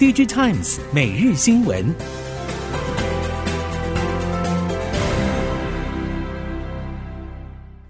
DigiTimes 每日新闻。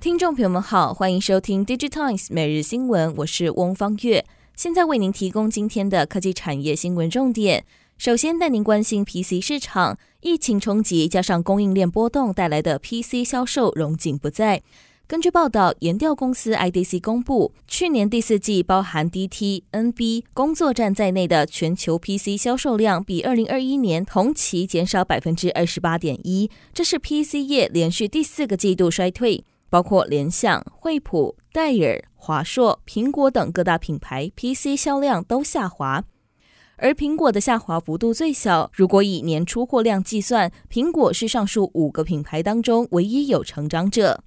听众朋友们好，欢迎收听 DigiTimes 每日新闻，我是翁方月，现在为您提供今天的科技产业新闻重点。首先带您关心 PC 市场，疫情冲击加上供应链波动带来的 PC 销售荣景不再。根据报道，研调公司 IDC 公布，去年第四季包含 DT、NB、工作站在内的全球 PC 销售量比二零二一年同期减少百分之二十八点一，这是 PC 业连续第四个季度衰退。包括联想、惠普、戴尔、华硕、苹果等各大品牌 PC 销量都下滑，而苹果的下滑幅度最小。如果以年出货量计算，苹果是上述五个品牌当中唯一有成长者。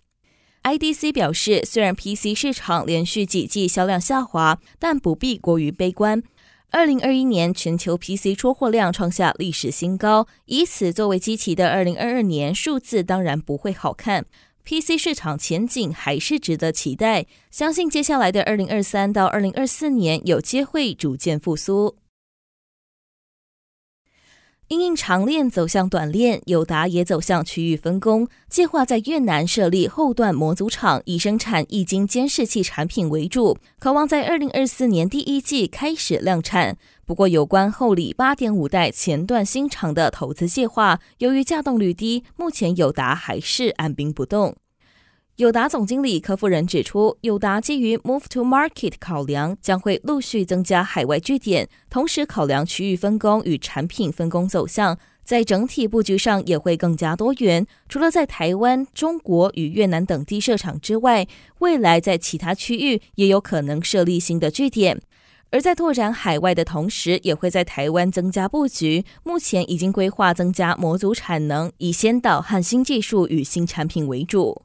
IDC 表示，虽然 PC 市场连续几季销量下滑，但不必过于悲观。二零二一年全球 PC 出货量创下历史新高，以此作为基期的二零二二年数字当然不会好看。PC 市场前景还是值得期待，相信接下来的二零二三到二零二四年有机会逐渐复苏。因应长链走向短链，友达也走向区域分工，计划在越南设立后段模组厂，以生产液晶监视器产品为主，渴望在二零二四年第一季开始量产。不过，有关后里八点五代前段新厂的投资计划，由于稼动率低，目前友达还是按兵不动。友达总经理柯夫人指出，友达基于 Move to Market 考量，将会陆续增加海外据点，同时考量区域分工与产品分工走向，在整体布局上也会更加多元。除了在台湾、中国与越南等地设厂之外，未来在其他区域也有可能设立新的据点。而在拓展海外的同时，也会在台湾增加布局。目前已经规划增加模组产能，以先导和新技术与新产品为主。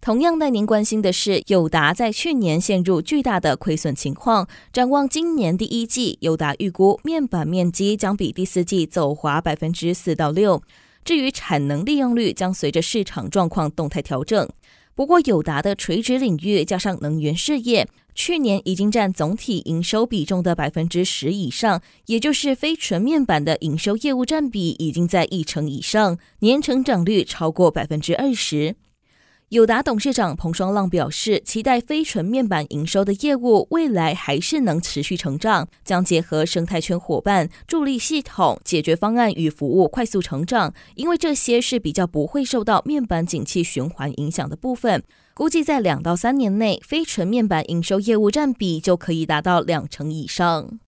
同样带您关心的是，友达在去年陷入巨大的亏损情况。展望今年第一季，友达预估面板面积将比第四季走滑百分之四到六。至于产能利用率，将随着市场状况动态调整。不过，友达的垂直领域加上能源事业，去年已经占总体营收比重的百分之十以上，也就是非纯面板的营收业务占比已经在一成以上，年成长率超过百分之二十。友达董事长彭双浪表示，期待非纯面板营收的业务未来还是能持续成长，将结合生态圈伙伴、助力系统、解决方案与服务快速成长，因为这些是比较不会受到面板景气循环影响的部分。估计在两到三年内，非纯面板营收业务占比就可以达到两成以上。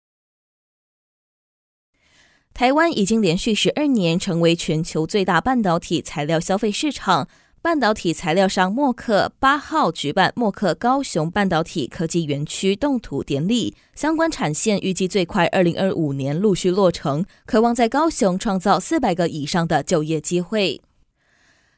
台湾已经连续十二年成为全球最大半导体材料消费市场。半导体材料商默克八号举办默克高雄半导体科技园区动土典礼，相关产线预计最快二零二五年陆续落成，渴望在高雄创造四百个以上的就业机会。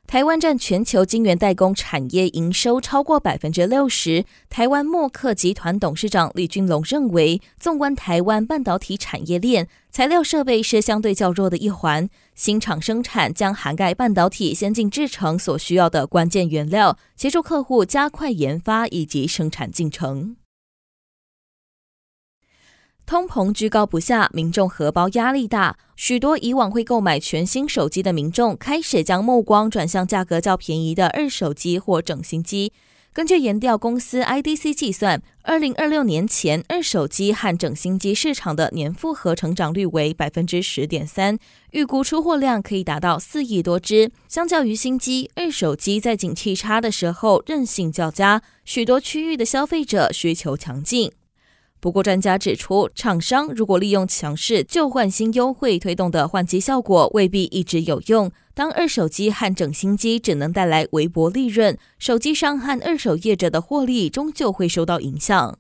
台湾占全球晶圆代工产业营收超过百分之六十。台湾默克集团董事长李俊龙认为，纵观台湾半导体产业链，材料设备是相对较弱的一环。新厂生产将涵盖半导体先进制程所需要的关键原料，协助客户加快研发以及生产进程。通膨居高不下，民众荷包压力大，许多以往会购买全新手机的民众开始将目光转向价格较便宜的二手机或整新机。根据研调公司 IDC 计算，二零二六年前二手机和整新机市场的年复合成长率为百分之十点三，预估出货量可以达到四亿多只。相较于新机，二手机在景气差的时候韧性较佳，许多区域的消费者需求强劲。不过，专家指出，厂商如果利用强势旧换新优惠推动的换机效果，未必一直有用。当二手机和整新机只能带来微薄利润，手机商和二手业者的获利终究会受到影响。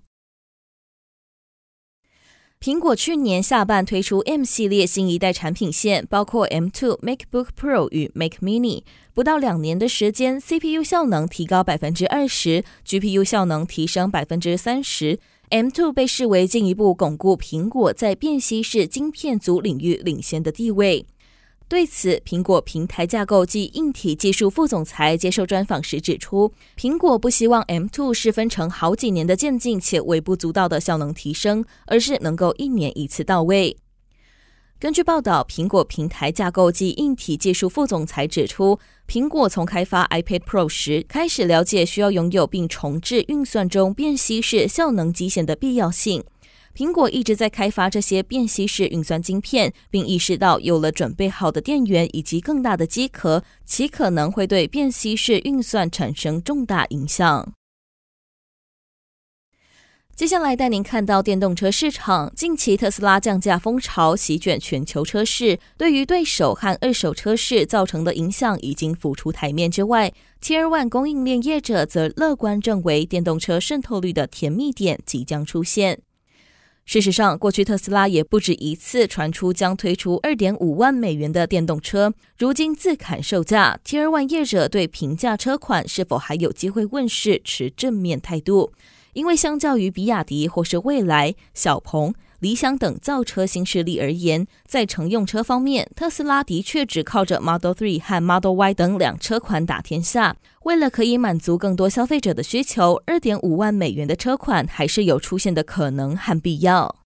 苹果去年下半推出 M 系列新一代产品线，包括 M2 MacBook Pro 与 Mac Mini，不到两年的时间，CPU 效能提高百分之二十，GPU 效能提升百分之三十。M2 被视为进一步巩固苹果在便携式晶片组领域领先的地位。对此，苹果平台架构及硬体技术副总裁接受专访时指出，苹果不希望 M2 是分成好几年的渐进且微不足道的效能提升，而是能够一年一次到位。根据报道，苹果平台架构及硬体技术副总裁指出，苹果从开发 iPad Pro 时开始了解需要拥有并重置运算中便携式效能机显的必要性。苹果一直在开发这些便携式运算晶片，并意识到有了准备好的电源以及更大的机壳，其可能会对便携式运算产生重大影响。接下来带您看到电动车市场，近期特斯拉降价风潮席卷全球车市，对于对手和二手车市造成的影响已经浮出台面之外，Tier 1供应链业者则乐观认为电动车渗透率的甜蜜点即将出现。事实上，过去特斯拉也不止一次传出将推出二点五万美元的电动车，如今自砍售价。Tier 1业者对平价车款是否还有机会问世持正面态度，因为相较于比亚迪或是蔚来、小鹏。理想等造车新势力而言，在乘用车方面，特斯拉的确只靠着 Model 3和 Model Y 等两车款打天下。为了可以满足更多消费者的需求，二点五万美元的车款还是有出现的可能和必要。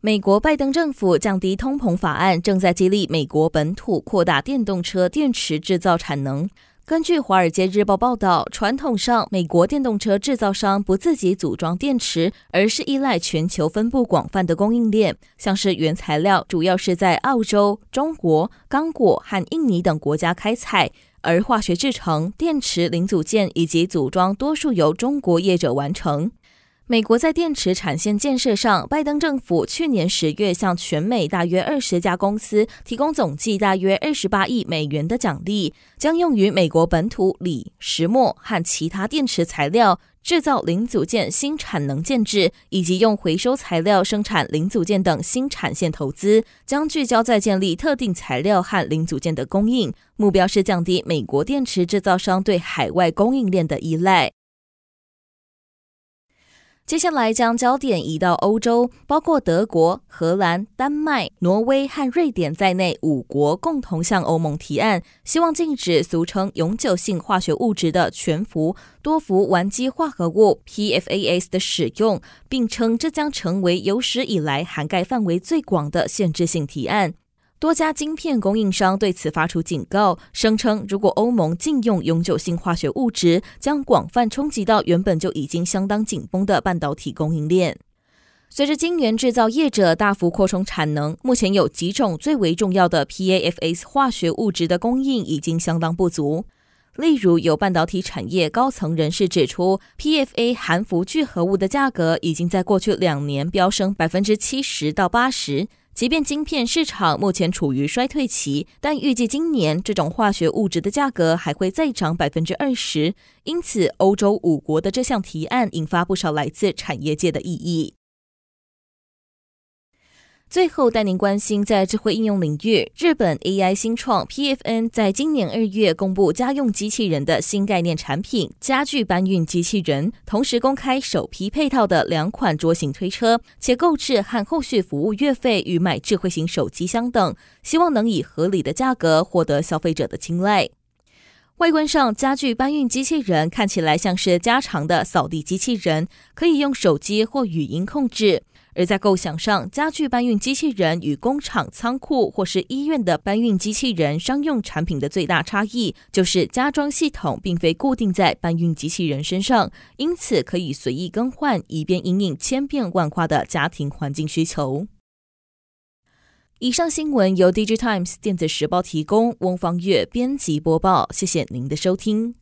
美国拜登政府降低通膨法案正在激励美国本土扩大电动车电池制造产能。根据《华尔街日报》报道，传统上，美国电动车制造商不自己组装电池，而是依赖全球分布广泛的供应链，像是原材料主要是在澳洲、中国、刚果和印尼等国家开采，而化学制成、电池零组件以及组装多数由中国业者完成。美国在电池产线建设上，拜登政府去年十月向全美大约二十家公司提供总计大约二十八亿美元的奖励，将用于美国本土锂、石墨和其他电池材料制造零组件新产能建制，以及用回收材料生产零组件等新产线投资，将聚焦在建立特定材料和零组件的供应，目标是降低美国电池制造商对海外供应链的依赖。接下来将焦点移到欧洲，包括德国、荷兰、丹麦、挪威和瑞典在内五国共同向欧盟提案，希望禁止俗称永久性化学物质的全氟多氟烷基化合物 （PFAS） 的使用，并称这将成为有史以来涵盖范围最广的限制性提案。多家晶片供应商对此发出警告，声称如果欧盟禁用永久性化学物质，将广泛冲击到原本就已经相当紧绷的半导体供应链。随着晶圆制造业者大幅扩充产能，目前有几种最为重要的 PAFS 化学物质的供应已经相当不足。例如，有半导体产业高层人士指出，PFA 含氟聚合物的价格已经在过去两年飙升百分之七十到八十。即便晶片市场目前处于衰退期，但预计今年这种化学物质的价格还会再涨百分之二十。因此，欧洲五国的这项提案引发不少来自产业界的异议。最后带您关心，在智慧应用领域，日本 AI 新创 PFN 在今年二月公布家用机器人的新概念产品——家具搬运机器人，同时公开首批配套的两款桌型推车，且购置和后续服务月费与买智慧型手机相等，希望能以合理的价格获得消费者的青睐。外观上，家具搬运机器人看起来像是家常的扫地机器人，可以用手机或语音控制。而在构想上，家具搬运机器人与工厂、仓库或是医院的搬运机器人商用产品的最大差异，就是加装系统并非固定在搬运机器人身上，因此可以随意更换，以便应应千变万化的家庭环境需求。以上新闻由 DigiTimes 电子时报提供，翁方月编辑播报，谢谢您的收听。